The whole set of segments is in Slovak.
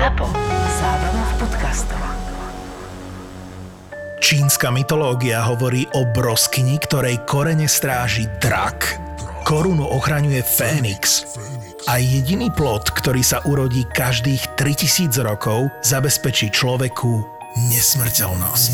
ZAPO. Zábrná v podcastov. Čínska mytológia hovorí o broskyni, ktorej korene stráži drak. Korunu ochraňuje Fénix. A jediný plod, ktorý sa urodí každých 3000 rokov, zabezpečí človeku nesmrteľnosť.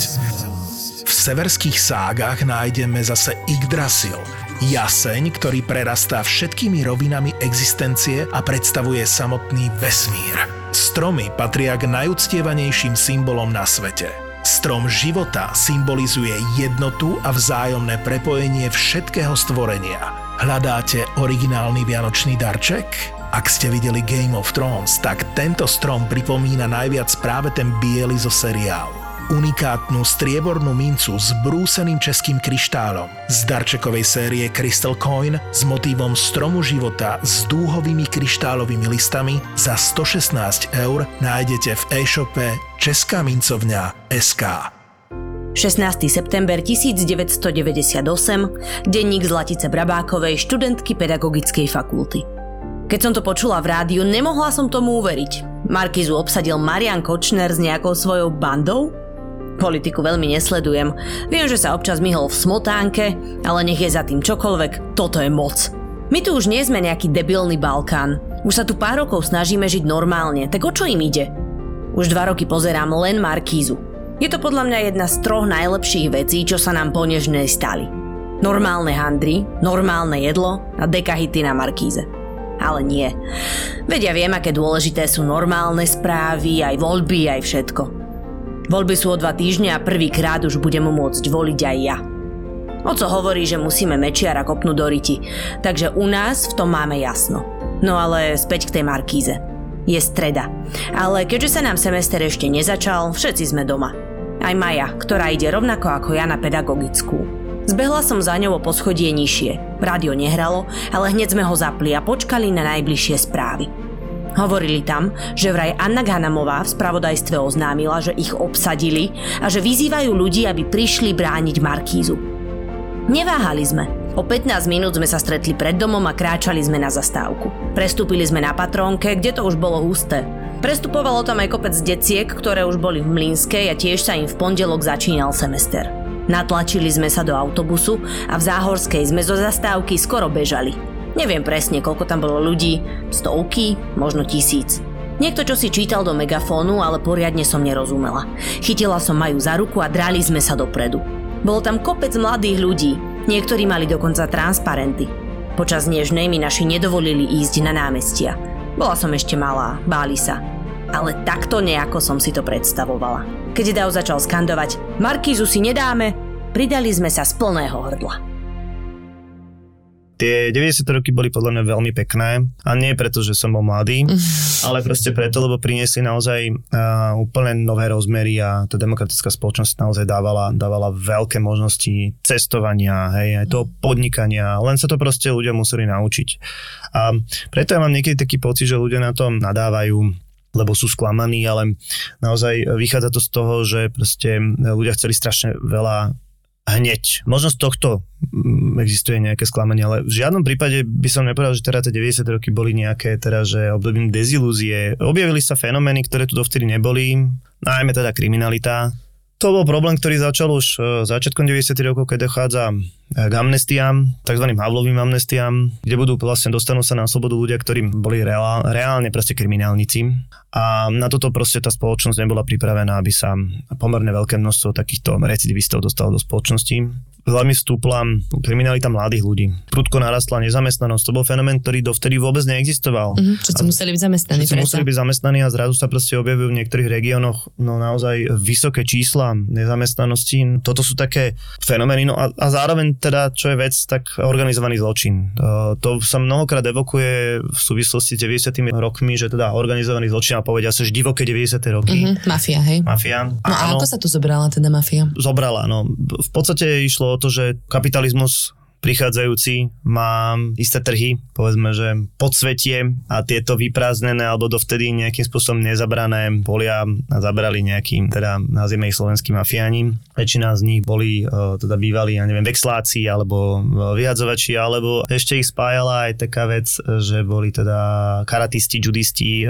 V severských ságach nájdeme zase Yggdrasil, jaseň, ktorý prerastá všetkými rovinami existencie a predstavuje samotný vesmír. Stromy patria k najúctievanejším symbolom na svete. Strom života symbolizuje jednotu a vzájomné prepojenie všetkého stvorenia. Hľadáte originálny vianočný darček? Ak ste videli Game of Thrones, tak tento strom pripomína najviac práve ten biely zo seriálu. Unikátnu striebornú mincu s brúseným českým kryštálom z darčekovej série Crystal Coin s motívom stromu života s dúhovými kryštálovými listami za 116 eur nájdete v e-shope Česká mincovňa SK. 16. september 1998, denník Zlatice Brabákovej, študentky pedagogickej fakulty. Keď som to počula v rádiu, nemohla som tomu uveriť. Markizu obsadil Marian Kočner s nejakou svojou bandou? Politiku veľmi nesledujem. Viem, že sa občas myhol v smotánke, ale nech je za tým čokoľvek, toto je moc. My tu už nie sme nejaký debilný Balkán. Už sa tu pár rokov snažíme žiť normálne, tak o čo im ide? Už dva roky pozerám len Markízu. Je to podľa mňa jedna z troch najlepších vecí, čo sa nám po nežnej stali. Normálne handry, normálne jedlo a dekahity na Markíze. Ale nie. Veď ja viem, aké dôležité sú normálne správy, aj voľby, aj všetko. Voľby sú o dva týždne a prvýkrát už budem môcť voliť aj ja. Oco hovorí, že musíme Mečiara kopnúť do riti, takže u nás v tom máme jasno. No ale späť k tej Markíze. Je streda. Ale keďže sa nám semester ešte nezačal, všetci sme doma. Aj Maja, ktorá ide rovnako ako ja na pedagogickú. Zbehla som za ňou o poschodie nižšie. Rádio nehralo, ale hneď sme ho zapli a počkali na najbližšie správy. Hovorili tam, že vraj Anna Ganamová v spravodajstve oznámila, že ich obsadili a že vyzývajú ľudí, aby prišli brániť Markízu. Neváhali sme. O 15 minút sme sa stretli pred domom a kráčali sme na zastávku. Prestúpili sme na patrónke, kde to už bolo husté. Prestupovalo tam aj kopec deciek, ktoré už boli v Mlínskej a tiež sa im v pondelok začínal semester. Natlačili sme sa do autobusu a v Záhorskej sme zo zastávky skoro bežali. Neviem presne, koľko tam bolo ľudí, stovky, možno tisíc. Niekto, čo si čítal do megafónu, ale poriadne som nerozumela. Chytila som Maju za ruku a drali sme sa dopredu. Bolo tam kopec mladých ľudí, niektorí mali dokonca transparenty. Počas Nežnej mi naši nedovolili ísť na námestia. Bola som ešte malá, báli sa. Ale takto nejako som si to predstavovala. Keď Dav začal skandovať Markízu si nedáme, pridali sme sa z plného hrdla. Tie 90. roky boli podľa mňa veľmi pekné a nie preto, že som bol mladý, ale proste preto, lebo priniesli naozaj uh, úplne nové rozmery a tá demokratická spoločnosť naozaj dávala, dávala veľké možnosti cestovania, hej, aj toho podnikania, len sa to proste ľudia museli naučiť. A preto ja mám niekedy taký pocit, že ľudia na tom nadávajú, lebo sú sklamaní, ale naozaj vychádza to z toho, že proste ľudia chceli strašne veľa hneď. Možno z tohto mm, existuje nejaké sklamanie, ale v žiadnom prípade by som nepovedal, že teraz tie 90 roky boli nejaké teda, že obdobím dezilúzie. Objavili sa fenomény, ktoré tu dovtedy neboli, najmä teda kriminalita, to bol problém, ktorý začal už e, začiatkom 90. rokov, keď dochádza e, k amnestiám, tzv. Havlovým amnestiám, kde budú vlastne dostanú sa na slobodu ľudia, ktorí boli reál, reálne proste kriminálnici. A na toto proste tá spoločnosť nebola pripravená, aby sa pomerne veľké množstvo takýchto recidivistov dostalo do spoločnosti veľmi stúpla kriminalita mladých ľudí. Prudko narastla nezamestnanosť. To bol fenomén, ktorý dovtedy vôbec neexistoval. Mm-hmm, všetci museli byť zamestnaní. Všetci museli byť zamestnaní a zrazu sa proste objavujú v niektorých regiónoch no naozaj vysoké čísla nezamestnanosti. Toto sú také fenomény. No a, a zároveň teda, čo je vec, tak organizovaný zločin. Uh, to sa mnohokrát evokuje v súvislosti s 90. rokmi, že teda organizovaný zločin a povedia sa, že divoké 90. roky. Mm-hmm, mafia, hej. Mafia. No a ako sa tu zobrala teda mafia? Zobrala, no. V podstate išlo o to, že kapitalizmus prichádzajúci má isté trhy, povedzme, že podsvetie a tieto vyprázdnené alebo dovtedy nejakým spôsobom nezabrané polia a zabrali nejakým, teda nazvime ich slovenskí mafiáni. Väčšina z nich boli uh, teda bývalí, ja neviem, vexláci alebo uh, vyhadzovači, alebo ešte ich spájala aj taká vec, že boli teda karatisti, judisti,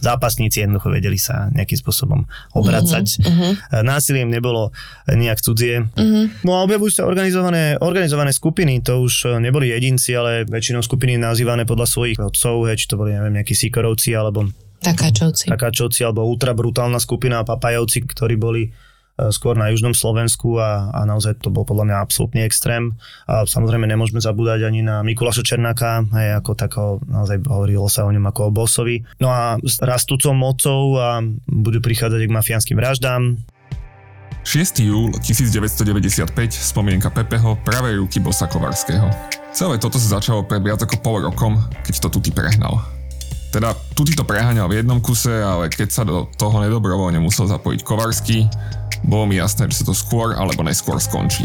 zápasníci jednoducho vedeli sa nejakým spôsobom obracať. Uh-huh. Násiliem nebolo nejak cudzie. Uh-huh. No a objavujú sa organizované, organizované skupiny, to už neboli jedinci, ale väčšinou skupiny nazývané podľa svojich otcov, hej, či to boli neviem, nejakí sikorovci alebo Takáčovci. Takáčovci alebo ultra brutálna skupina papajovci, ktorí boli e, skôr na južnom Slovensku a, a naozaj to bol podľa mňa absolútny extrém. A samozrejme nemôžeme zabúdať ani na Mikulaša Černáka, hej, ako tako, naozaj hovorilo sa o ňom ako o bossovi. No a s rastúcou mocou a budú prichádzať k mafiánskym vraždám. 6. júl 1995, spomienka Pepeho, pravej ruky bossa Kovarského. Celé toto sa začalo pred viac ako pol rokom, keď to Tuty prehnal. Teda Tuty to preháňal v jednom kuse, ale keď sa do toho nedobrovoľne musel zapojiť Kovarský, bolo mi jasné, že sa to skôr alebo neskôr skončí.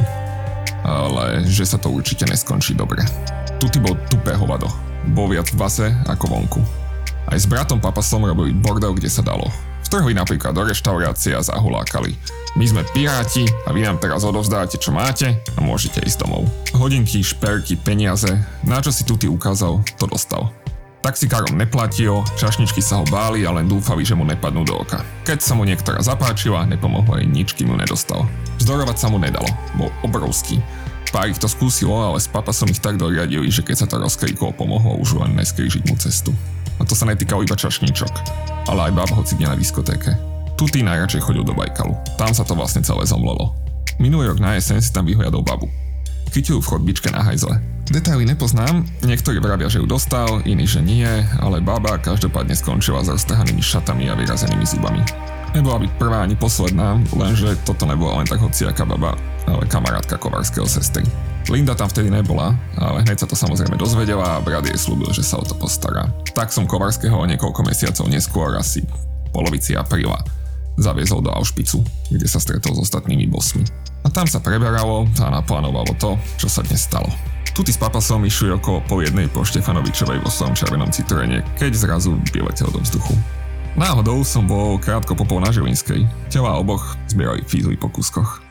Ale že sa to určite neskončí dobre. Tuty bol tupé hovado. Bol viac v base ako vonku. Aj s bratom Papasom robili bordel, kde sa dalo. Vtrhli napríklad do reštaurácie a zahulákali. My sme piráti a vy nám teraz odovzdáte, čo máte a môžete ísť domov. Hodinky, šperky, peniaze, na čo si Tuty ukázal, to dostal. Taxikárom neplatil, čašničky sa ho báli a len dúfali, že mu nepadnú do oka. Keď sa mu niektorá zapáčila, nepomohlo jej nič, kým ju nedostal. Vzdorovať sa mu nedalo, bol obrovský. Pár ich to skúsilo, ale s papasom ich tak doriadili, že keď sa to rozkríklo, pomohlo už len neskrížiť mu cestu. A to sa netýkalo iba čašníčok, ale aj bab hoci na diskotéke. Tutý najradšej chodil do Bajkalu. Tam sa to vlastne celé zomlelo. Minulý rok na jeseň si tam vyhľadol babu. Chytil v chodbičke na hajzle. Detaily nepoznám, niektorí vravia, že ju dostal, iní, že nie, ale baba každopádne skončila s roztrhanými šatami a vyrazenými zubami. Nebola byť prvá ani posledná, lenže toto nebola len tak hociaká baba, ale kamarátka kovarského sestry. Linda tam vtedy nebola, ale hneď sa to samozrejme dozvedela a brat jej slúbil, že sa o to postará. Tak som Kovarského o niekoľko mesiacov neskôr, asi polovici apríla, zaviezol do Auschwitzu, kde sa stretol s ostatnými bosmi. Tam sa preberalo a naplánovalo to, čo sa dnes stalo. Tuty s papasom išli okolo po jednej po Štefanovičovej vo svojom červenom citroene, keď zrazu vyletel do vzduchu. Náhodou som bol krátko popol na Žilinskej. Tela oboch zbierali fízly po kuskoch.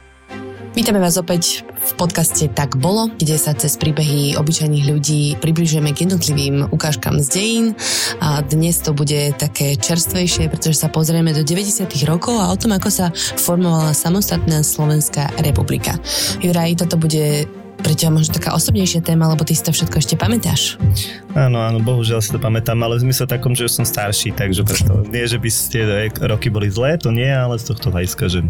Vítame vás opäť v podcaste Tak bolo, kde sa cez príbehy obyčajných ľudí približujeme k jednotlivým ukážkam z dejín a dnes to bude také čerstvejšie, pretože sa pozrieme do 90. rokov a o tom, ako sa formovala samostatná Slovenská republika. Juraj, toto bude pre teba možno taká osobnejšia téma, lebo ty si to všetko ešte pamätáš. Áno, áno, bohužiaľ si to pamätám, ale v zmysle takom, že už som starší, takže preto nie, že by tie roky boli zlé, to nie, ale z tohto hľadiska, že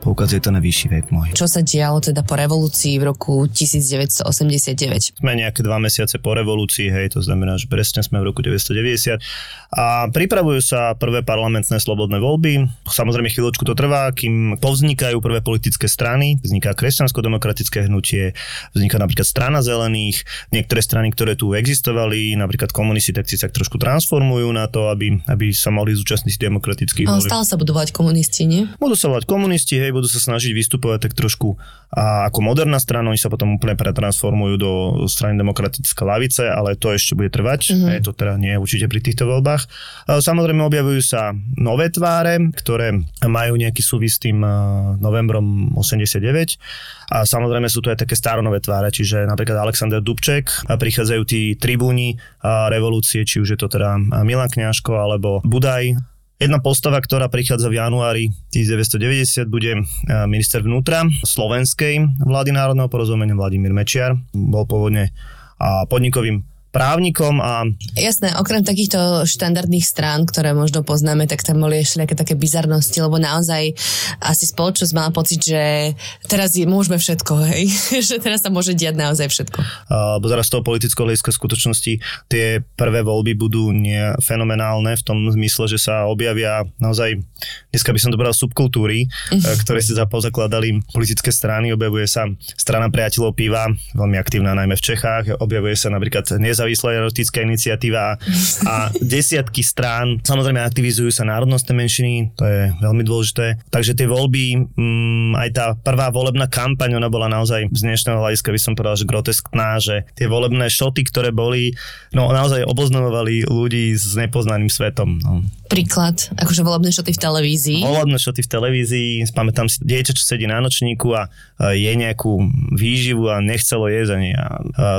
poukazuje to na vyšší vek môj. Čo sa dialo teda po revolúcii v roku 1989? Sme nejaké dva mesiace po revolúcii, hej, to znamená, že presne sme v roku 1990 a pripravujú sa prvé parlamentné slobodné voľby. Samozrejme chvíľočku to trvá, kým povznikajú prvé politické strany, vzniká kresťansko-demokratické hnutie, vzniká napríklad strana zelených, niektoré strany, ktoré tu existovali, napríklad komunisti, tak si sa trošku transformujú na to, aby, aby sa mohli zúčastniť demokratických Ale stále sa budú volať komunisti, nie? Budú sa volať komunisti, hej, budú sa snažiť vystupovať tak trošku a ako moderná strana, oni sa potom úplne pretransformujú do strany demokratické lavice, ale to ešte bude trvať, mm-hmm. je to teda nie určite pri týchto voľbách. Samozrejme objavujú sa nové tváre, ktoré majú nejaký súvis s tým novembrom 89 a samozrejme sú to aj také staronové tváre, čiže napríklad Alexander Dubček prichádzajú tí tribúni revolúcie, či už je to teda Milan Kňažko alebo Budaj Jedna postava, ktorá prichádza v januári 1990, bude minister vnútra slovenskej vlády národného porozumenia Vladimír Mečiar. Bol pôvodne podnikovým právnikom a... Jasné, okrem takýchto štandardných strán, ktoré možno poznáme, tak tam boli ešte nejaké také bizarnosti, lebo naozaj asi spoločnosť mala pocit, že teraz je, môžeme všetko, hej? že teraz sa môže diať naozaj všetko. Lebo zaraz z toho politického hľadiska skutočnosti tie prvé voľby budú nie fenomenálne v tom zmysle, že sa objavia naozaj, dneska by som to subkultúry, mhm. ktoré si zapozakladali politické strany, objavuje sa strana priateľov piva, veľmi aktívna najmä v Čechách, objavuje sa napríklad nezávislá erotická iniciatíva a desiatky strán. Samozrejme aktivizujú sa národnostné menšiny, to je veľmi dôležité. Takže tie voľby, mm, aj tá prvá volebná kampaň, ona bola naozaj z dnešného hľadiska by som povedal, že groteskná, že tie volebné šoty, ktoré boli, no naozaj oboznamovali ľudí s nepoznaným svetom. No. príklad, akože volebné šoty v televízii. Volebné šoty v televízii, pamätám si dieťa, čo sedí na nočníku a a je nejakú výživu a nechcelo jesť ani a, a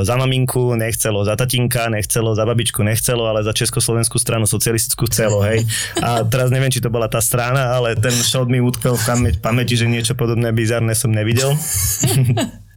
za maminku nechcelo, za tatinka nechcelo, za babičku nechcelo, ale za Československú stranu socialistickú chcelo, hej. A teraz neviem, či to bola tá strana, ale ten šot mi utkvel v pamä- pamäti, že niečo podobné bizarné som nevidel.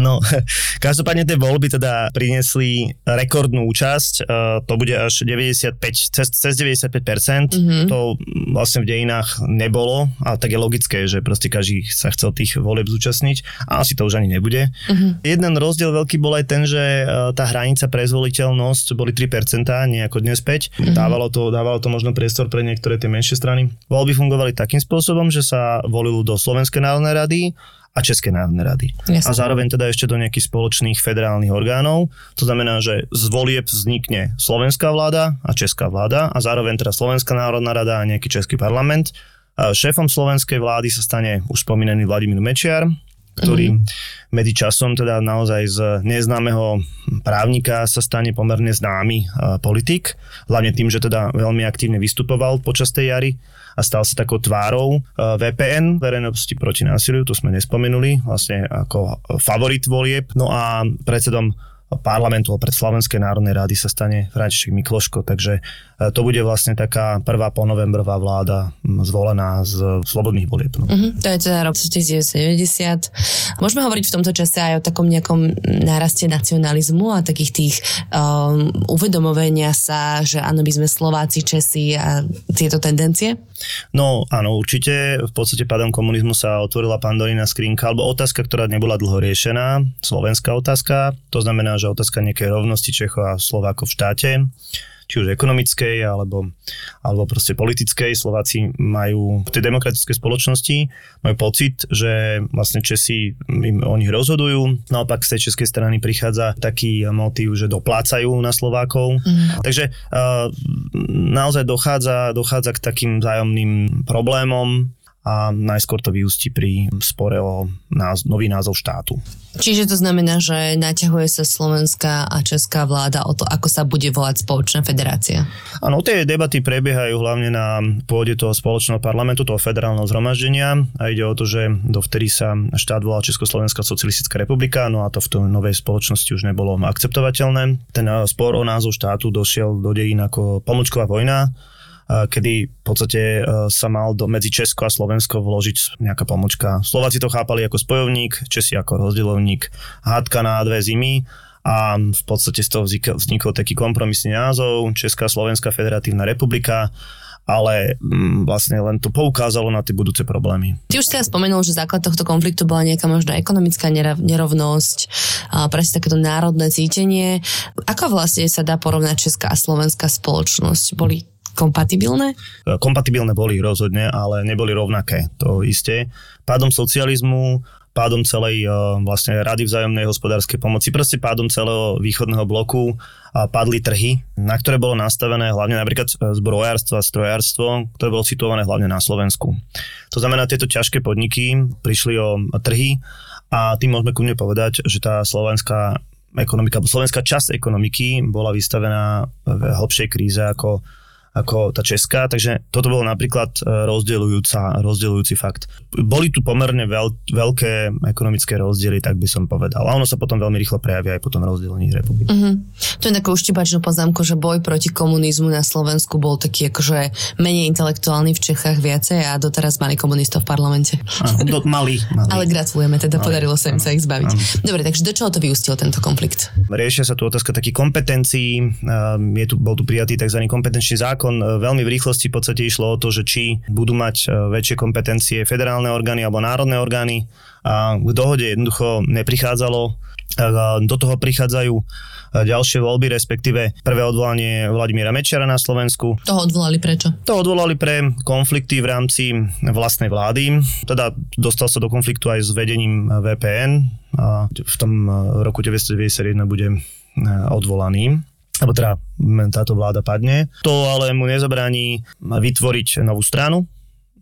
No, každopádne tie voľby teda priniesli rekordnú účasť, uh, to bude až 95, cez, cez 95%, mm-hmm. to vlastne v dejinách nebolo a tak je logické, že proste každý sa chcel tých volieb zúčastniť a asi to už ani nebude. Mm-hmm. Jeden rozdiel veľký bol aj ten, že uh, tá hranica pre zvoliteľnosť boli 3%, nie ako dnes 5. Mm-hmm. Dávalo, to, dávalo to možno priestor pre niektoré tie menšie strany. Voľby fungovali takým spôsobom, že sa volilo do Slovenskej národnej rady a České národné rady. Jasne. A zároveň teda ešte do nejakých spoločných federálnych orgánov. To znamená, že z volieb vznikne slovenská vláda a česká vláda a zároveň teda Slovenská národná rada a nejaký český parlament. A šéfom slovenskej vlády sa stane už spomínaný Vladimír Mečiar, ktorý mm-hmm. medzi časom teda naozaj z neznámeho právnika sa stane pomerne známy politik, hlavne tým, že teda veľmi aktívne vystupoval počas tej jary a stal sa takou tvárou VPN, verejnosti proti násiliu, to sme nespomenuli, vlastne ako favorit volieb. No a predsedom parlamentu pred Slovenskej národnej rady sa stane František Mikloško, takže to bude vlastne taká prvá ponovembrová vláda zvolená z slobodných volieb. No. Uh-huh. To je teda rok 1990. Môžeme hovoriť v tomto čase aj o takom nejakom náraste nacionalizmu a takých tých um, uvedomovania sa, že áno, my sme Slováci, Česi a tieto tendencie? No áno, určite. V podstate pádom komunizmu sa otvorila pandorína skrinka, alebo otázka, ktorá nebola dlho riešená, slovenská otázka. To znamená, že otázka nejakej rovnosti Čechov a Slovákov v štáte či už ekonomickej alebo, alebo proste politickej. Slováci majú v tej demokratickej spoločnosti majú pocit, že vlastne Česi im o nich rozhodujú. Naopak z tej českej strany prichádza taký motív, že doplácajú na Slovákov. Mm. Takže uh, naozaj dochádza, dochádza k takým vzájomným problémom a najskôr to vyústi pri spore o náz- nový názov štátu. Čiže to znamená, že naťahuje sa slovenská a česká vláda o to, ako sa bude volať spoločná federácia. Áno, tie debaty prebiehajú hlavne na pôde toho spoločného parlamentu, toho federálneho zhromaždenia a ide o to, že dovtedy sa štát volá Československá socialistická republika, no a to v tej novej spoločnosti už nebolo akceptovateľné. Ten spor o názov štátu došiel do dejín ako pomočková vojna, kedy v podstate e, sa mal do, medzi Česko a Slovensko vložiť nejaká pomočka. Slováci to chápali ako spojovník, Česi ako rozdielovník, hádka na dve zimy a v podstate z toho vznikol taký kompromisný názov Česká Slovenská federatívna republika ale mm, vlastne len to poukázalo na tie budúce problémy. Ty už si teda spomenul, že základ tohto konfliktu bola nejaká možno ekonomická nerovnosť, a presne takéto národné cítenie. Ako vlastne sa dá porovnať česká a slovenská spoločnosť? Boli kompatibilné? Kompatibilné boli rozhodne, ale neboli rovnaké, to isté. Pádom socializmu, pádom celej vlastne Rady vzájomnej hospodárskej pomoci, proste pádom celého východného bloku a padli trhy, na ktoré bolo nastavené hlavne napríklad zbrojárstvo a strojárstvo, ktoré bolo situované hlavne na Slovensku. To znamená, tieto ťažké podniky prišli o trhy a tým môžeme kľudne povedať, že tá slovenská ekonomika, slovenská časť ekonomiky bola vystavená v hlbšej kríze ako ako tá česká, takže toto bolo napríklad e, rozdeľujúca, rozdeľujúci fakt. Boli tu pomerne veľ, veľké ekonomické rozdiely, tak by som povedal. A ono sa potom veľmi rýchlo prejavia aj potom rozdelení republiky. Uh-huh. To je taká uštipačnú poznámku, že boj proti komunizmu na Slovensku bol taký akože menej intelektuálny v Čechách viacej a doteraz mali komunistov v parlamente. Áno, mali, mali. Ale gratulujeme, teda mali. podarilo sa im sa ich zbaviť. Áno. Dobre, takže do čoho to vyústil tento konflikt? Riešia sa tu otázka takých kompetencií. Je tu, bol tu prijatý tzv. kompetenčný zákon zákon e, veľmi v rýchlosti v podstate išlo o to, že či budú mať e, väčšie kompetencie federálne orgány alebo národné orgány. A k dohode jednoducho neprichádzalo. Do toho prichádzajú e, ďalšie voľby, respektíve prvé odvolanie Vladimíra Mečiara na Slovensku. Toho odvolali prečo? To odvolali pre konflikty v rámci vlastnej vlády. Teda dostal sa do konfliktu aj s vedením VPN. A v tom roku 1991 bude odvolaný alebo teda táto vláda padne. To ale mu nezabráni vytvoriť novú stranu,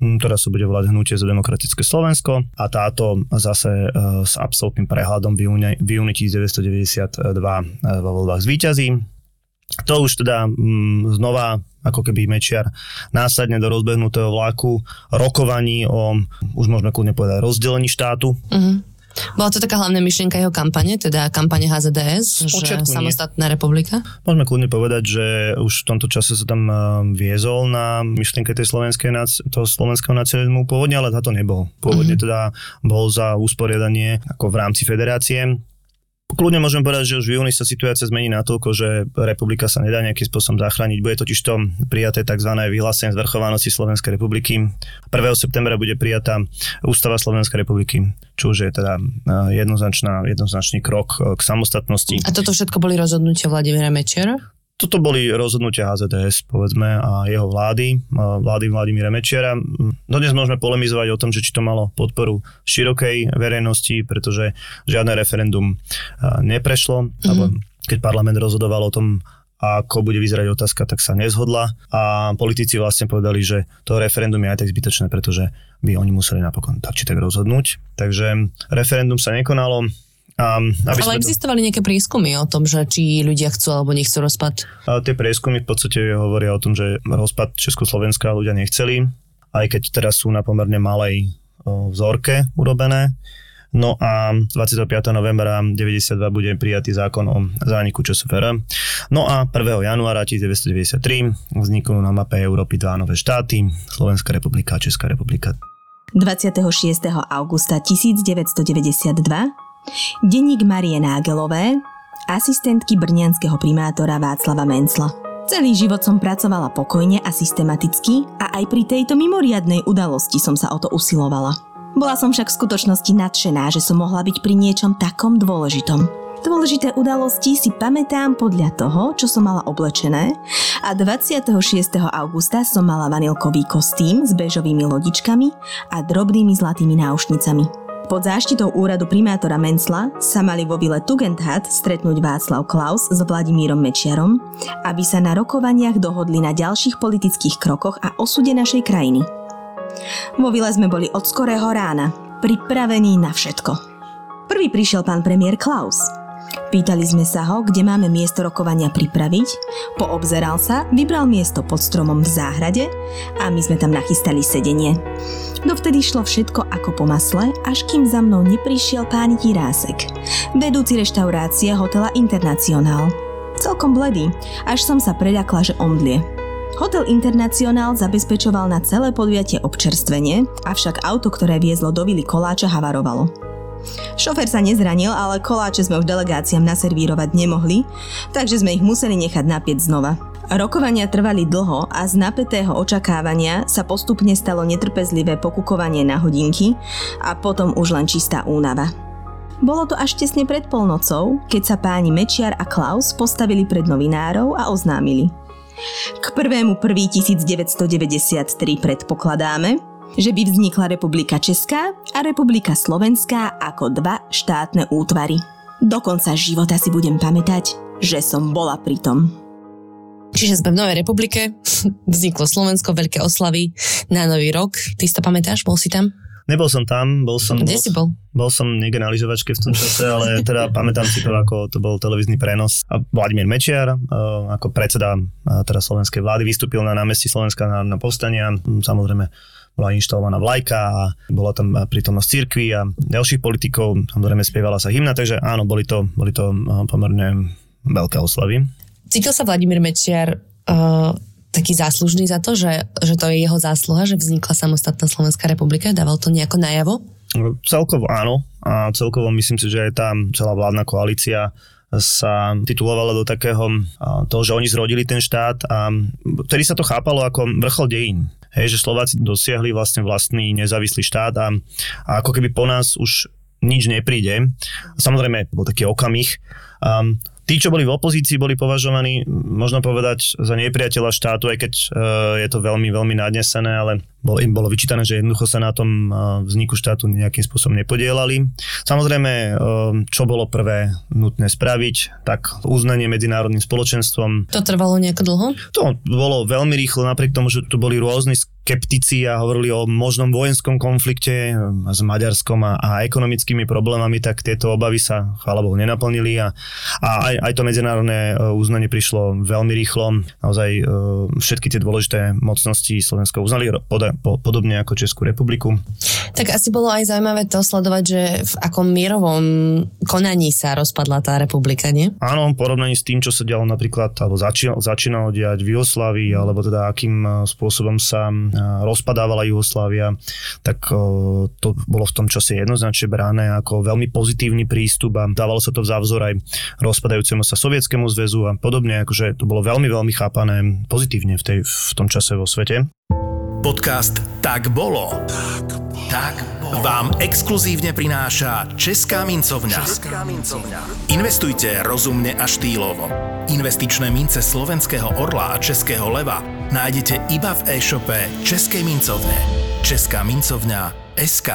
ktorá sa bude volať Hnutie za demokratické Slovensko a táto zase e, s absolútnym prehľadom v júni, v júni 1992 e, vo voľbách zvíťazí To už teda znova ako keby Mečiar následne do rozbehnutého vláku rokovaní o, už môžeme kľudne povedať, rozdelení štátu. Uh-huh. Bola to taká hlavná myšlienka jeho kampane, teda kampane HZDS, že samostatná republika? Môžeme kľudne povedať, že už v tomto čase sa tam viezol na myšlienke tej slovenskej, toho slovenského nacionalizmu pôvodne, ale táto nebol. Pôvodne uh-huh. teda bol za usporiadanie ako v rámci federácie Kľudne môžem povedať, že už v júni sa situácia zmení natoľko, že republika sa nedá nejakým spôsobom zachrániť. Bude totiž to prijaté tzv. vyhlásenie zvrchovanosti Slovenskej republiky. 1. septembra bude prijatá Ústava Slovenskej republiky, čo už je teda jednoznačná, jednoznačný krok k samostatnosti. A toto všetko boli rozhodnutia Vladimíra Mečera? Toto boli rozhodnutia HZDS, povedzme, a jeho vlády, vlády Vladimíra Mečiara. No dnes môžeme polemizovať o tom, že či to malo podporu širokej verejnosti, pretože žiadne referendum neprešlo, mm-hmm. alebo keď parlament rozhodoval o tom, ako bude vyzerať otázka, tak sa nezhodla a politici vlastne povedali, že to referendum je aj tak zbytočné, pretože by oni museli napokon tak či tak rozhodnúť. Takže referendum sa nekonalo, Um, aby Ale existovali to... nejaké prieskumy o tom, že či ľudia chcú alebo nechcú rozpad? A tie prieskumy v podstate hovoria o tom, že rozpad Československa ľudia nechceli, aj keď teraz sú na pomerne malej o, vzorke urobené. No a 25. novembra 92 bude prijatý zákon o zániku ČSFR. No a 1. januára 1993 vzniknú na mape Európy dva nové štáty, Slovenská republika a Česká republika. 26. augusta 1992 Denník Marie Nágelové, asistentky brnianského primátora Václava Mencla. Celý život som pracovala pokojne a systematicky a aj pri tejto mimoriadnej udalosti som sa o to usilovala. Bola som však v skutočnosti nadšená, že som mohla byť pri niečom takom dôležitom. Dôležité udalosti si pamätám podľa toho, čo som mala oblečené a 26. augusta som mala vanilkový kostým s bežovými lodičkami a drobnými zlatými náušnicami. Pod záštitou úradu primátora Mencla sa mali vo vile Tugendhat stretnúť Václav Klaus s Vladimírom Mečiarom, aby sa na rokovaniach dohodli na ďalších politických krokoch a osude našej krajiny. Vo vile sme boli od skorého rána, pripravení na všetko. Prvý prišiel pán premiér Klaus – Pýtali sme sa ho, kde máme miesto rokovania pripraviť, poobzeral sa, vybral miesto pod stromom v záhrade a my sme tam nachystali sedenie. Dovtedy šlo všetko ako po masle, až kým za mnou neprišiel pán Jirásek, vedúci reštaurácie hotela Internacionál. Celkom bledý, až som sa preľakla, že omdlie. Hotel Internacionál zabezpečoval na celé podujatie občerstvenie, avšak auto, ktoré viezlo do Vily Koláča, havarovalo. Šofer sa nezranil, ale koláče sme už delegáciám naservírovať nemohli, takže sme ich museli nechať napieť znova. Rokovania trvali dlho a z napätého očakávania sa postupne stalo netrpezlivé pokukovanie na hodinky a potom už len čistá únava. Bolo to až tesne pred polnocou, keď sa páni Mečiar a Klaus postavili pred novinárov a oznámili. K 1.1.1993 predpokladáme, že by vznikla Republika Česká a Republika Slovenská ako dva štátne útvary. Do konca života si budem pamätať, že som bola pri tom. Čiže sme v Novej republike, vzniklo Slovensko, veľké oslavy na Nový rok. Ty si to pamätáš? Bol si tam? Nebol som tam, bol som... Kde bol, si bol? Bol som niekde na lyžovačke v tom čase, ale teda pamätám si to, ako to bol televízny prenos. A Vladimír Mečiar, ako predseda teda slovenskej vlády, vystúpil na námestí Slovenska na, na povstania. Samozrejme, bola inštalovaná vlajka a bola tam prítomnosť cirkvi a ďalších politikov, samozrejme spievala sa hymna, takže áno, boli to, boli to eh, pomerne veľké oslavy. Cítil sa Vladimír Mečiar uh, taký záslužný za to, že, že to je jeho zásluha, že vznikla samostatná Slovenská republika? Dával to nejako najavo? Celkovo áno a celkovo myslím si, že aj tá celá vládna koalícia sa titulovala do takého toho, že oni zrodili ten štát a vtedy sa to chápalo ako vrchol dejín. Hej, že Slováci dosiahli vlastne vlastný nezávislý štát a, a ako keby po nás už nič nepríde. Samozrejme, bol taký okamih. Um, tí, čo boli v opozícii, boli považovaní, možno povedať, za nepriateľa štátu, aj keď uh, je to veľmi, veľmi nadnesené, ale bol, im bolo vyčítané, že jednoducho sa na tom vzniku štátu nejakým spôsobom nepodielali. Samozrejme, čo bolo prvé nutné spraviť, tak uznanie medzinárodným spoločenstvom. To trvalo nejako dlho? To bolo veľmi rýchlo, napriek tomu, že tu boli rôzni skeptici a hovorili o možnom vojenskom konflikte s Maďarskom a, a ekonomickými problémami, tak tieto obavy sa, chvála Bohu, nenaplnili a, a aj, aj to medzinárodné uznanie prišlo veľmi rýchlo. Naozaj všetky tie dôležité mocnosti Slovensko uznali pod, po, podobne ako Českú republiku. Tak asi bolo aj zaujímavé to sledovať, že v akom mierovom konaní sa rozpadla tá republika, nie? Áno, porovnaní s tým, čo sa dialo napríklad, alebo začínalo, začínalo diať v Jugoslávii, alebo teda akým e, spôsobom sa e, rozpadávala Jugoslávia, tak e, to bolo v tom čase jednoznačne bráne ako veľmi pozitívny prístup a dávalo sa to v závzor aj rozpadajúcemu sa Sovietskému zväzu a podobne, akože to bolo veľmi, veľmi chápané pozitívne v, tej, v tom čase vo svete. Podcast Tak bolo. Tak, tak bolo. Vám exkluzívne prináša Česká mincovňa. Česká mincovňa. Investujte rozumne a štýlovo. Investičné mince slovenského orla a českého leva nájdete iba v e-shope Českej mincovne. Česká mincovňa SK.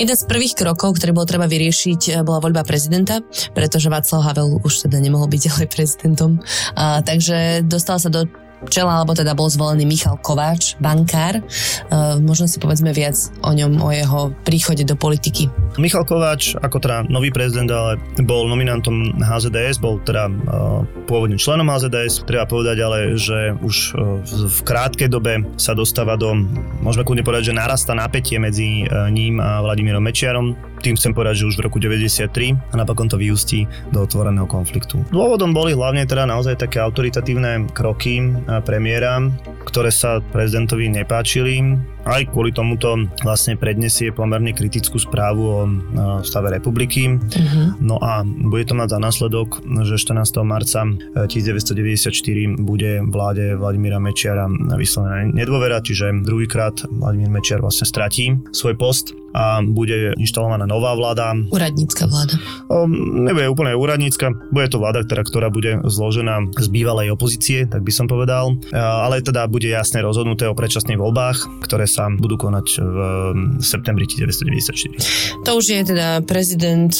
Jeden z prvých krokov, ktorý bolo treba vyriešiť, bola voľba prezidenta, pretože Václav Havel už teda nemohol byť ďalej prezidentom. A, takže dostal sa do čela, alebo teda bol zvolený Michal Kováč, bankár. Uh, možno si povedzme viac o ňom, o jeho príchode do politiky. Michal Kováč, ako teda nový prezident, ale bol nominantom HZDS, bol teda uh, pôvodne členom HZDS. Treba povedať ale, že už uh, v krátkej dobe sa dostáva do, môžeme kľudne povedať, že narasta napätie medzi ním a Vladimírom Mečiarom. Tým chcem povedať, že už v roku 93 a napokon to vyústí do otvoreného konfliktu. Dôvodom boli hlavne teda naozaj také autoritatívne kroky premiéra, ktoré sa prezidentovi nepáčili. Aj kvôli tomuto vlastne prednesie pomerne kritickú správu o stave republiky. Uh-huh. No a bude to mať za následok, že 14. marca 1994 bude vláde Vladimíra Mečiara vyslovená nedôvera, čiže druhýkrát Vladimír Mečiar vlastne stratí svoj post a bude inštalovaná nová vláda. Úradnícka vláda. O, nebude úplne úradnícka, bude to vláda, ktorá, ktorá bude zložená z bývalej opozície, tak by som povedal, ale teda bude jasne rozhodnuté o predčasných voľbách, ktoré sa budú konať v septembri 1994. To už je teda prezident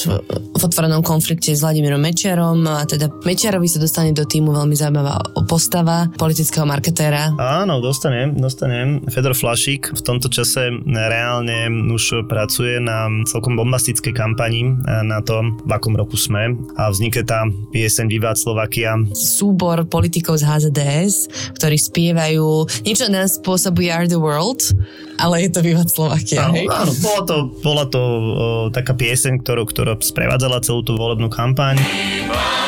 v otvorenom konflikte s Vladimírom Mečiarom a teda Mečiarovi sa dostane do týmu veľmi zaujímavá postava politického marketéra. Áno, dostanem, dostanem. Fedor Flašík v tomto čase reálne už pracuje na celkom bombastickej kampani e, na to, v akom roku sme a vznikne tá pieseň Viva Slovakia. Súbor politikov z HZDS, ktorí spievajú niečo na spôsob We Are the World, ale je to Viva Slovakia. Áno, áno bola to, bola to o, taká pieseň, ktorú, ktorá sprevádzala celú tú volebnú kampaň. Viva!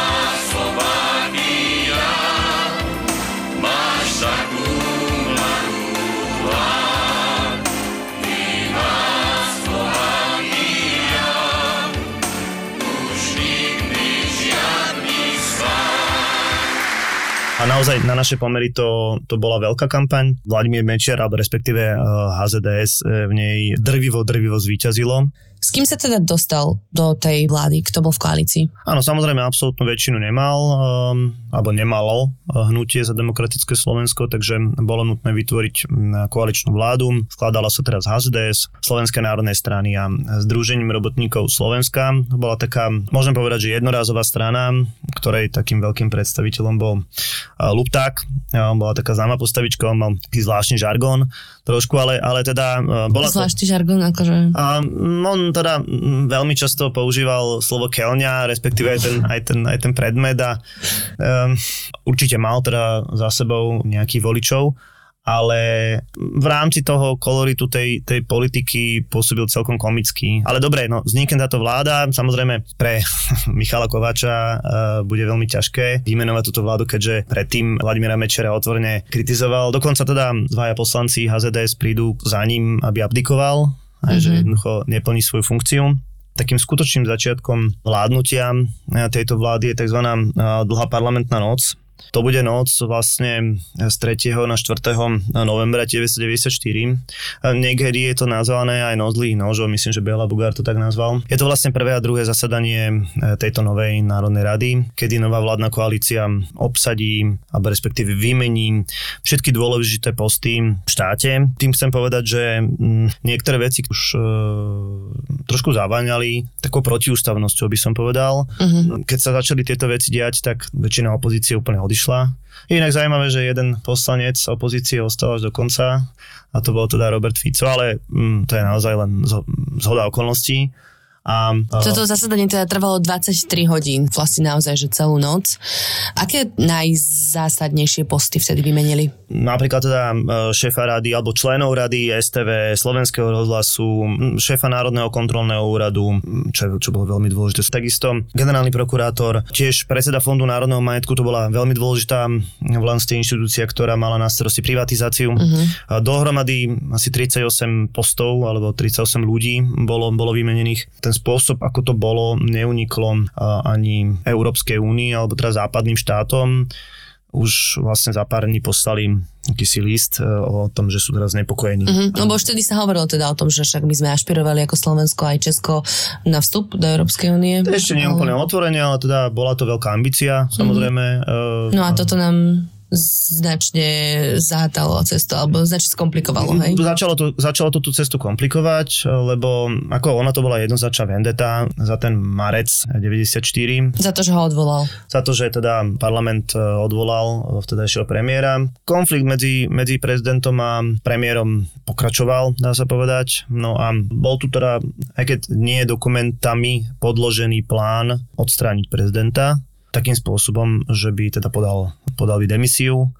Naozaj na naše pomery to, to bola veľká kampaň. Vladimír Mečiar, alebo respektíve HZDS eh, v nej drvivo, drvivo zvíťazilo. S kým sa teda dostal do tej vlády? Kto bol v koalícii? Áno, samozrejme, absolútnu väčšinu nemal, um, alebo nemalo uh, hnutie za demokratické Slovensko, takže bolo nutné vytvoriť um, koaličnú vládu. Skladala sa teraz HZDS, Slovenskej národnej strany a Združením robotníkov Slovenska. Bola taká, môžem povedať, že jednorázová strana, ktorej takým veľkým predstaviteľom bol uh, Lupták. On bola taká známa postavička, on mal taký zvláštny žargón trošku, ale, ale teda uh, bola Zvláštny to... žargón, akože... A, on teda veľmi často používal slovo keľňa, respektíve aj ten, aj ten, aj ten predmed a um, určite mal teda za sebou nejakých voličov ale v rámci toho koloritu tej, tej politiky pôsobil celkom komicky. Ale dobre, no vznikne táto vláda, samozrejme pre Michala Kovača uh, bude veľmi ťažké vymenovať túto vládu, keďže predtým Vladimíra Mečera otvorene kritizoval. Dokonca teda dvaja poslanci HZDS prídu za ním, aby abdikoval mm-hmm. že mhm. jednoducho neplní svoju funkciu. Takým skutočným začiatkom vládnutia tejto vlády je tzv. dlhá parlamentná noc, to bude noc vlastne z 3. na 4. novembra 1994. Niekedy je to nazvané aj noc zlých nožov, myslím, že Bela Bugár to tak nazval. Je to vlastne prvé a druhé zasadanie e, tejto novej Národnej rady, kedy nová vládna koalícia obsadí, alebo respektíve vymení všetky dôležité posty v štáte. Tým chcem povedať, že niektoré veci už e, trošku zaváňali takou protiústavnosťou, by som povedal. Uh-huh. Keď sa začali tieto veci diať, tak väčšina opozície úplne odišla. Je inak zaujímavé, že jeden poslanec opozície ostal až do konca a to bol teda Robert Fico, ale mm, to je naozaj len zhoda okolností. A, Toto zasadanie teda trvalo 23 hodín, vlastne naozaj, že celú noc. Aké najzásadnejšie posty vtedy vymenili? Napríklad teda e, šéfa rady alebo členov rady STV, Slovenského rozhlasu, šéfa Národného kontrolného úradu, čo, čo bolo veľmi dôležité. Takisto generálny prokurátor, tiež predseda Fondu národného majetku, to bola veľmi dôležitá vlastne inštitúcia, ktorá mala na starosti privatizáciu. Uh-huh. Dohromady asi 38 postov alebo 38 ľudí bolo, bolo vymenených. Ten spôsob, ako to bolo, neuniklo ani Európskej únii alebo teda západným štátom. Už vlastne za pár dní poslali akýsi list e, o tom, že sú teraz nepokojení. Uh-huh, lebo už vtedy sa hovorilo teda o tom, že však my sme ašpirovali ako Slovensko aj Česko na vstup do Európskej únie. Ešte nie úplne otvorene, ale teda bola to veľká ambícia, samozrejme. Uh-huh. No a toto nám značne zahátalo cestu, alebo značne skomplikovalo, hej? Začalo to, začalo to tú cestu komplikovať, lebo ako ona to bola jednoznačná vendeta za ten marec 94. Za to, že ho odvolal. Za to, že teda parlament e, odvolal vtedajšieho premiéra. Konflikt medzi, medzi prezidentom a premiérom pokračoval, dá sa povedať. No a bol tu teda, aj keď nie dokumentami podložený plán odstrániť prezidenta, takým spôsobom, že by teda podal, podal by demisiu,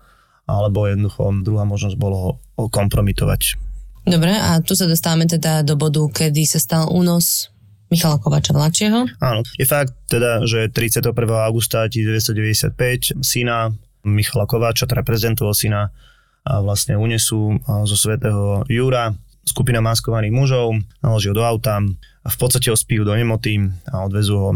alebo jednoducho druhá možnosť bolo ho kompromitovať. Dobre, a tu sa dostávame teda do bodu, kedy sa stal únos Michala Kovača mladšieho. Áno, je fakt teda, že 31. augusta 1995 syna Michala Kovača, teda prezidentovho syna, a vlastne unesú zo svätého Júra skupina maskovaných mužov, naložil do auta, v podstate ho spijú do nemoty a odvezú ho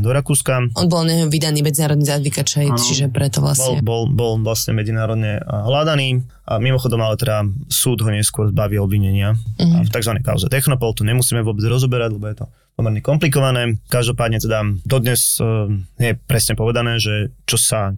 do Rakúska. On bol neho vydaný medzinárodný zatýkač, čiže preto vlastne. Bol, bol, bol vlastne medzinárodne hľadaný a mimochodom ale teda súd ho neskôr zbaví obvinenia uh-huh. v tzv. kauze Technopol, to nemusíme vôbec rozoberať, lebo je to pomerne komplikované. Každopádne teda dodnes uh, nie je presne povedané, že čo sa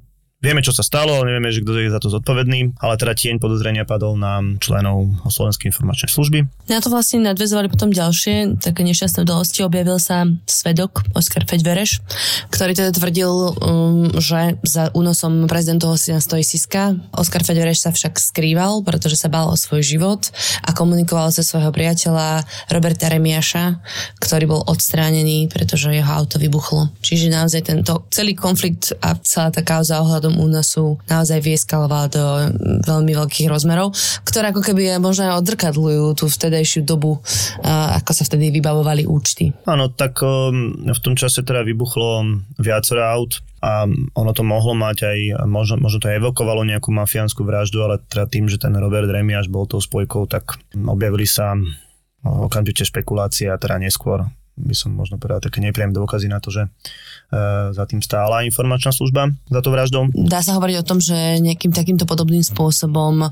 Vieme, čo sa stalo, nevieme, že kto je za to zodpovedný, ale teda tieň podozrenia padol na členov Slovenskej informačnej služby. Na to vlastne nadvezovali potom ďalšie také nešťastné udalosti. Objavil sa svedok Oskar Feďvereš, ktorý teda tvrdil, um, že za únosom prezidentovho syna stojí Siska. Oskar Feďvereš sa však skrýval, pretože sa bál o svoj život a komunikoval so svojho priateľa Roberta Remiaša, ktorý bol odstránený, pretože jeho auto vybuchlo. Čiže naozaj tento celý konflikt a celá tá kauza ohľadom u únosu naozaj vyeskalovala do veľmi veľkých rozmerov, ktoré ako keby možno aj odzrkadľujú tú vtedajšiu dobu, ako sa vtedy vybavovali účty. Áno, tak um, v tom čase teda vybuchlo viacero aut, a ono to mohlo mať aj, možno, možno to evokovalo nejakú mafiánsku vraždu, ale teda tým, že ten Robert Remiáš bol tou spojkou, tak objavili sa okamžite špekulácie a teda neskôr by som možno povedal také nepríjemné dôkazy na to, že za tým stála informačná služba za to vraždou. Dá sa hovoriť o tom, že nejakým takýmto podobným spôsobom o,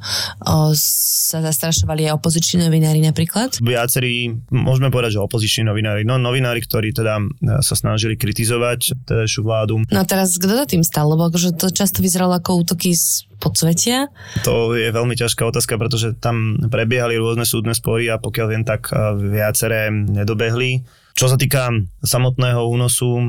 sa zastrašovali aj opoziční novinári napríklad? Viacerí, môžeme povedať, že opoziční novinári, no novinári, ktorí teda e, sa snažili kritizovať tedajšiu vládu. No a teraz kto za tým stal? Lebo akože to často vyzeralo ako útoky z podsvetia? To je veľmi ťažká otázka, pretože tam prebiehali rôzne súdne spory a pokiaľ viem, tak e, viaceré nedobehli čo sa týka samotného únosu e,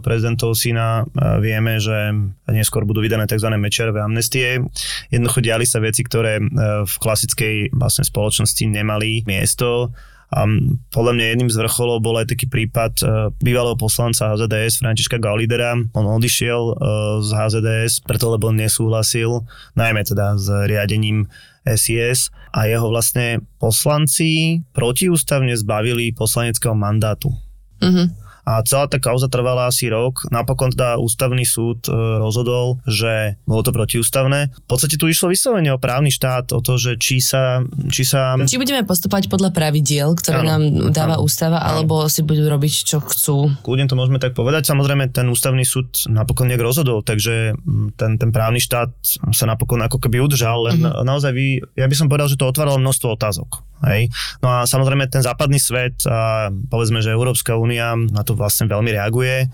prezidentov syna, e, vieme, že neskôr budú vydané tzv. mečerové amnestie. Jednoducho diali sa veci, ktoré e, v klasickej vlastne spoločnosti nemali miesto. A podľa mňa jedným z vrcholov bol aj taký prípad bývalého poslanca HZDS Františka Galidera. On odišiel z HZDS, preto lebo nesúhlasil, najmä teda s riadením SIS a jeho vlastne poslanci protiústavne zbavili poslaneckého mandátu. Mm-hmm a celá tá kauza trvala asi rok. Napokon teda ústavný súd e, rozhodol, že bolo to protiústavné. V podstate tu išlo vyslovene o právny štát, o to, že či sa... Či, sa... či budeme postupovať podľa pravidiel, ktoré ano, nám dáva ano, ústava, ano. alebo si budú robiť, čo chcú. Kľudne to môžeme tak povedať. Samozrejme, ten ústavný súd napokon nejak rozhodol, takže ten, ten právny štát sa napokon ako keby udržal, len uh-huh. naozaj vy, ja by som povedal, že to otváralo množstvo otázok. Hej. No a samozrejme ten západný svet a povedzme, že Európska únia na to vlastne veľmi reaguje.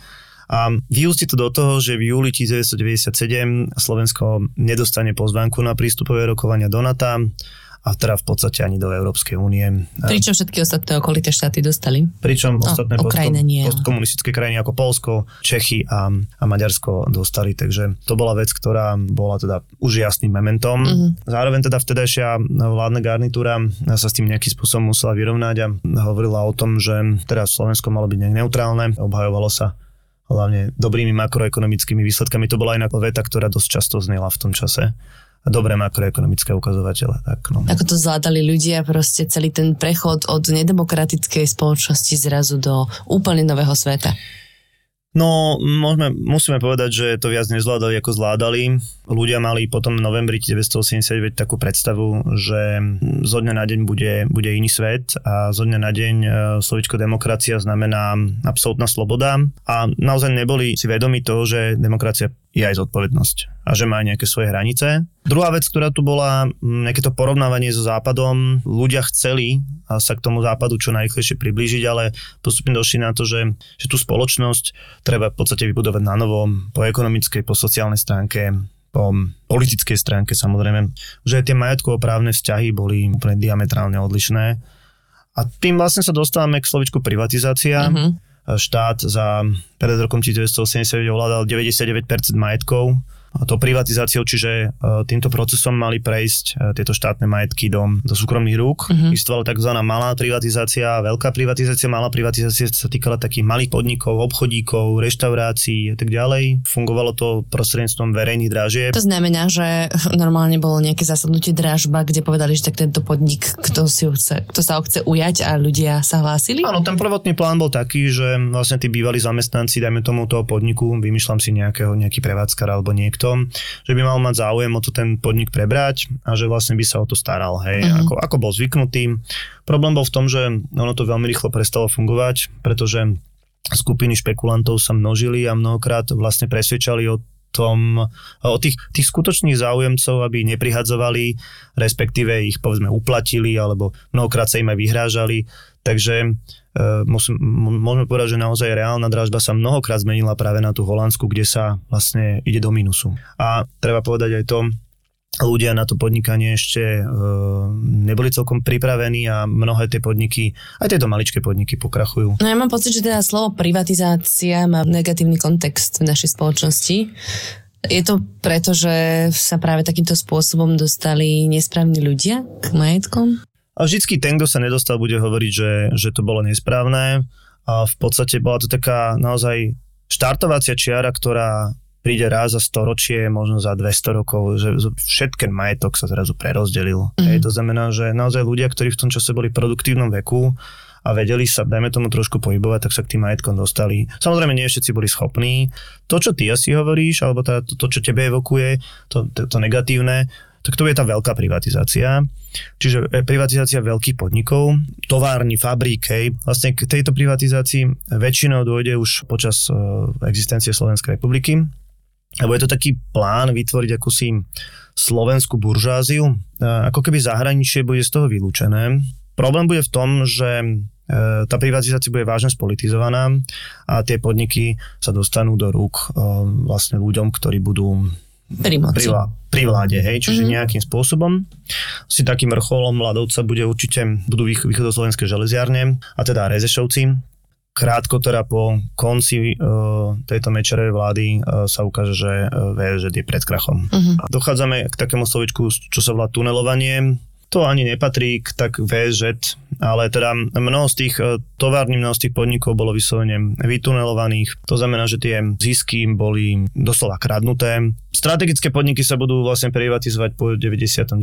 A vyústi to do toho, že v júli 1997 Slovensko nedostane pozvánku na prístupové rokovania do NATO a teda v podstate ani do Európskej únie. Pričom všetky ostatné okolité štáty dostali? Pričom ostatné o, postko- nie. postkomunistické krajiny ako Polsko, Čechy a, a Maďarsko dostali, takže to bola vec, ktorá bola teda už jasným mementom. Mm-hmm. Zároveň teda vtedajšia vládna garnitúra sa s tým nejakým spôsobom musela vyrovnať a hovorila o tom, že teda Slovensko malo byť neutrálne, obhajovalo sa hlavne dobrými makroekonomickými výsledkami. To bola inak veta, ktorá dosť často znela v tom čase dobré makroekonomické ukazovatele. Tak, no. Ako to zvládali ľudia, proste celý ten prechod od nedemokratickej spoločnosti zrazu do úplne nového sveta? No, môžeme, musíme povedať, že to viac nezvládali, ako zvládali. Ľudia mali potom v novembri 1989 takú predstavu, že zo dňa na deň bude, bude iný svet a zo dňa na deň e, slovičko demokracia znamená absolútna sloboda a naozaj neboli si vedomi toho, že demokracia je aj zodpovednosť a že má nejaké svoje hranice. Druhá vec, ktorá tu bola, nejaké to porovnávanie so západom, ľudia chceli sa k tomu západu čo najrychlejšie priblížiť, ale postupne došli na to, že, že tú spoločnosť treba v podstate vybudovať na novom, po ekonomickej, po sociálnej stránke, po politickej stránke samozrejme, že tie majetkovo-právne vzťahy boli úplne diametrálne odlišné. A tým vlastne sa dostávame k slovičku privatizácia. Uh-huh štát za pred rokom 1989 ovládal 99% majetkov to privatizáciou, čiže e, týmto procesom mali prejsť e, tieto štátne majetky do, do súkromných rúk. Uh-huh. Existovala tzv. malá privatizácia, veľká privatizácia. Malá privatizácia sa týkala takých malých podnikov, obchodíkov, reštaurácií a tak ďalej. Fungovalo to prostredníctvom verejných dražieb. To znamená, že normálne bolo nejaké zasadnutie dražba, kde povedali, že tak tento podnik, kto, si ho chce, kto sa ho chce ujať a ľudia sa hlásili? Áno, ten prvotný plán bol taký, že vlastne tí bývalí zamestnanci, dajme tomu toho podniku, vymýšľam si nejakého, nejaký prevádzkar alebo niekto, tom, že by mal mať záujem o to ten podnik prebrať a že vlastne by sa o to staral, hej, uh-huh. ako, ako bol zvyknutý. Problém bol v tom, že ono to veľmi rýchlo prestalo fungovať, pretože skupiny špekulantov sa množili a mnohokrát vlastne presvedčali o tom, o tých, tých skutočných záujemcov, aby neprihadzovali, respektíve ich povedzme uplatili, alebo mnohokrát sa im aj vyhrážali. Takže e, musím, môžeme povedať, že naozaj reálna dražba sa mnohokrát zmenila práve na tú Holandsku, kde sa vlastne ide do minusu. A treba povedať aj to, ľudia na to podnikanie ešte e, neboli celkom pripravení a mnohé tie podniky, aj tieto maličké podniky pokrachujú. No ja mám pocit, že teda slovo privatizácia má negatívny kontext v našej spoločnosti. Je to preto, že sa práve takýmto spôsobom dostali nesprávni ľudia k majetkom? A vždycky ten, kto sa nedostal, bude hovoriť, že, že to bolo nesprávne. A v podstate bola to taká naozaj štartovacia čiara, ktorá príde raz za storočie, možno za 200 rokov, že všetken majetok sa zrazu prerozdelil. Mm-hmm. Hej, to znamená, že naozaj ľudia, ktorí v tom čase boli v produktívnom veku a vedeli sa, dajme tomu trošku pohybovať, tak sa k tým majetkom dostali. Samozrejme, nie všetci boli schopní. To, čo ty asi hovoríš, alebo tá, to, to, čo tebe evokuje, to, to, to negatívne, tak to je tá veľká privatizácia. Čiže e, privatizácia veľkých podnikov, továrny, fabrík, hej. Vlastne k tejto privatizácii väčšinou dôjde už počas uh, existencie Slovenskej republiky. Lebo je to taký plán vytvoriť akúsi slovenskú buržáziu, ako keby zahraničie bude z toho vylúčené. Problém bude v tom, že e, tá privatizácia bude vážne spolitizovaná a tie podniky sa dostanú do rúk e, vlastne ľuďom, ktorí budú pri, pri, pri vláde, hej, čiže mm-hmm. nejakým spôsobom. Si takým vrcholom mladovca bude určite, budú východoslovenské železiarne, a teda Rezešovci, krátko teda po konci uh, tejto mečerovej vlády uh, sa ukáže, že uh, VŽ je pred krachom. Uh-huh. Dochádzame k takému slovičku, čo sa volá tunelovanie to ani nepatrí k tak VZ, ale teda mnoho z tých e, továrny, mnoho z tých podnikov bolo vyslovene vytunelovaných. To znamená, že tie zisky boli doslova kradnuté. Strategické podniky sa budú vlastne privatizovať po 99.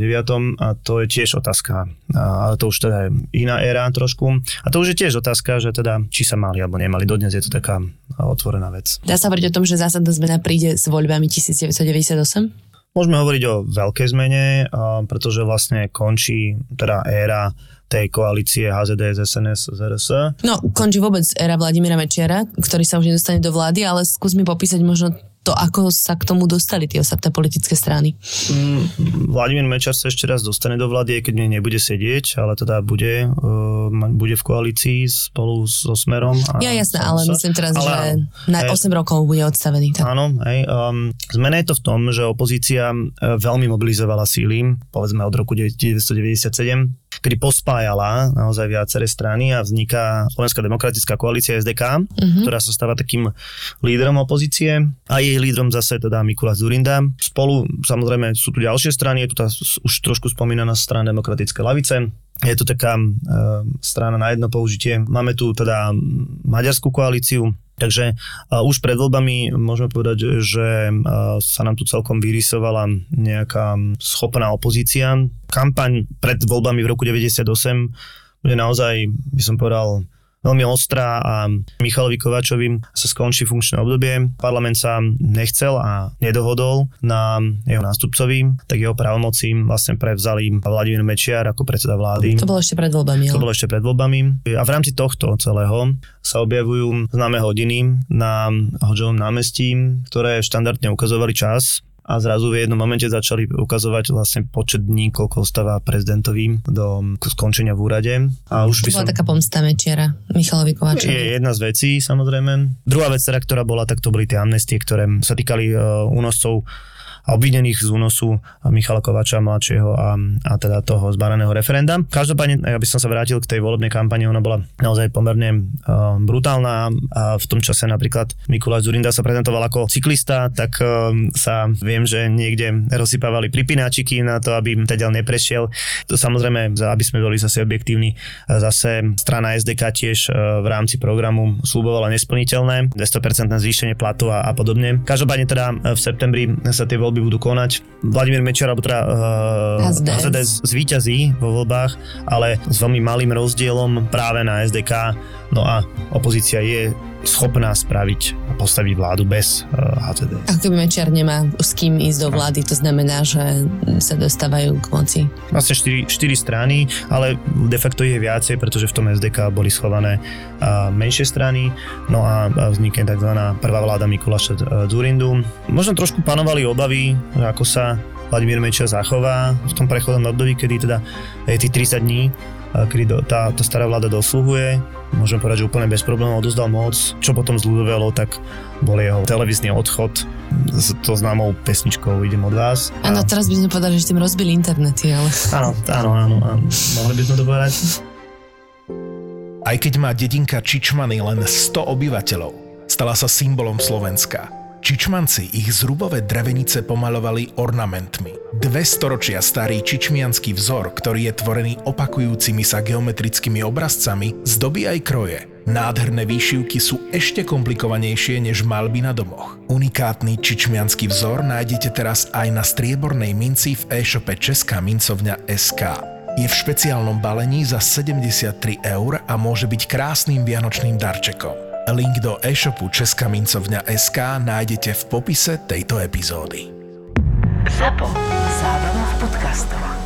a to je tiež otázka, ale to už teda je iná éra trošku. A to už je tiež otázka, že teda či sa mali alebo nemali. Dodnes je to taká otvorená vec. Dá sa hovoriť o tom, že zásadná zmena príde s voľbami 1998? Môžeme hovoriť o veľkej zmene, pretože vlastne končí teda éra tej koalície HZD, SNS, ZRS. No, končí vôbec éra Vladimíra Mečiara, ktorý sa už nedostane do vlády, ale skús mi popísať možno to ako sa k tomu dostali tie ostatné politické strany. Mm, Vladimír Mečar sa ešte raz dostane do vlády, keď mne nebude sedieť, ale teda bude, uh, bude v koalícii spolu so Smerom. A ja jasné, ale sa. myslím teraz, ale, že na 8 hej, rokov bude odstavený. Tak. Áno, hej, um, zmena je to v tom, že opozícia veľmi mobilizovala síly, povedzme od roku 1997, kedy pospájala naozaj viaceré strany a vzniká Slovenská demokratická koalícia SDK, uh-huh. ktorá sa stáva takým lídrom opozície a jej lídrom zase teda Mikuláš Zurinda. Spolu samozrejme sú tu ďalšie strany, je tu tá už trošku spomínaná strana demokratické lavice, je to taká e, strana na jedno použitie. Máme tu teda maďarskú koalíciu, Takže uh, už pred voľbami môžeme povedať, že uh, sa nám tu celkom vyrysovala nejaká schopná opozícia. Kampaň pred voľbami v roku 98 bude naozaj, by som povedal, veľmi ostrá a Michalovi Kovačovi sa skončí funkčné obdobie. Parlament sa nechcel a nedohodol na jeho nástupcovi, tak jeho právomoci vlastne prevzali Vladimír Mečiar ako predseda vlády. To bolo ešte pred voľbami. To bolo ešte pred voľbami. A v rámci tohto celého sa objavujú známe hodiny na Hodžovom námestí, ktoré štandardne ukazovali čas a zrazu v jednom momente začali ukazovať vlastne počet dní, koľko ostáva prezidentovi do skončenia v úrade. A už to bola som... taká pomsta Mečiara, Michalovi Kovačovi. Je jedna z vecí, samozrejme. Druhá vec, teda, ktorá bola, tak to boli tie amnestie, ktoré sa týkali uh, únoscov a obvinených z únosu Michala Kovača mladšieho a, a teda toho zbaraného referenda. Každopádne, ja by som sa vrátil k tej volebnej kampani, ona bola naozaj pomerne uh, brutálna a v tom čase napríklad Mikuláš Zurinda sa prezentoval ako cyklista, tak uh, sa viem, že niekde rozsypávali pripináčiky na to, aby teda neprešiel. Samozrejme, aby sme boli zase objektívni, zase strana SDK tiež uh, v rámci programu slúbovala nesplniteľné, 200% zvýšenie platu a, a podobne. Každopádne teda v septembri sa tie voľby budú konať. Vladimír Mečer, alebo teda uh, HZDS zvíťazí vo voľbách, ale s veľmi malým rozdielom práve na SDK. No a opozícia je schopná spraviť a postaviť vládu bez uh, eh, HCD. Ak keby Mečiar nemá s kým ísť do vlády, to znamená, že sa dostávajú k moci. Vlastne 4, 4 strany, ale de facto je viacej, pretože v tom SDK boli schované uh, menšie strany, no a vznikne tzv. prvá vláda Mikuláša Zurindu. Možno trošku panovali obavy, ako sa Vladimír Mečiar zachová v tom prechodnom období, kedy teda je tých 30 dní kedy tá, tá stará vláda dosluhuje. Môžem povedať, že úplne bez problémov odozdal moc. Čo potom zľudovelo, tak bol jeho televízny odchod s to známou pesničkou Idem od vás. Áno, teraz by sme povedali, že tým rozbili internety, ale... Áno, áno, áno, áno. Mohli by sme to povedať. Aj keď má dedinka Čičmany len 100 obyvateľov, stala sa symbolom Slovenska. Čičmanci ich zrubové drevenice pomalovali ornamentmi. Dve storočia starý čičmianský vzor, ktorý je tvorený opakujúcimi sa geometrickými obrazcami, zdobí aj kroje. Nádherné výšivky sú ešte komplikovanejšie než malby na domoch. Unikátny čičmianský vzor nájdete teraz aj na striebornej minci v e-shope Česká mincovňa SK. Je v špeciálnom balení za 73 eur a môže byť krásnym vianočným darčekom. Link do e-shopu Česká mincovňa SK nájdete v popise tejto epizódy. Zapo. Zábrná v podcastovách.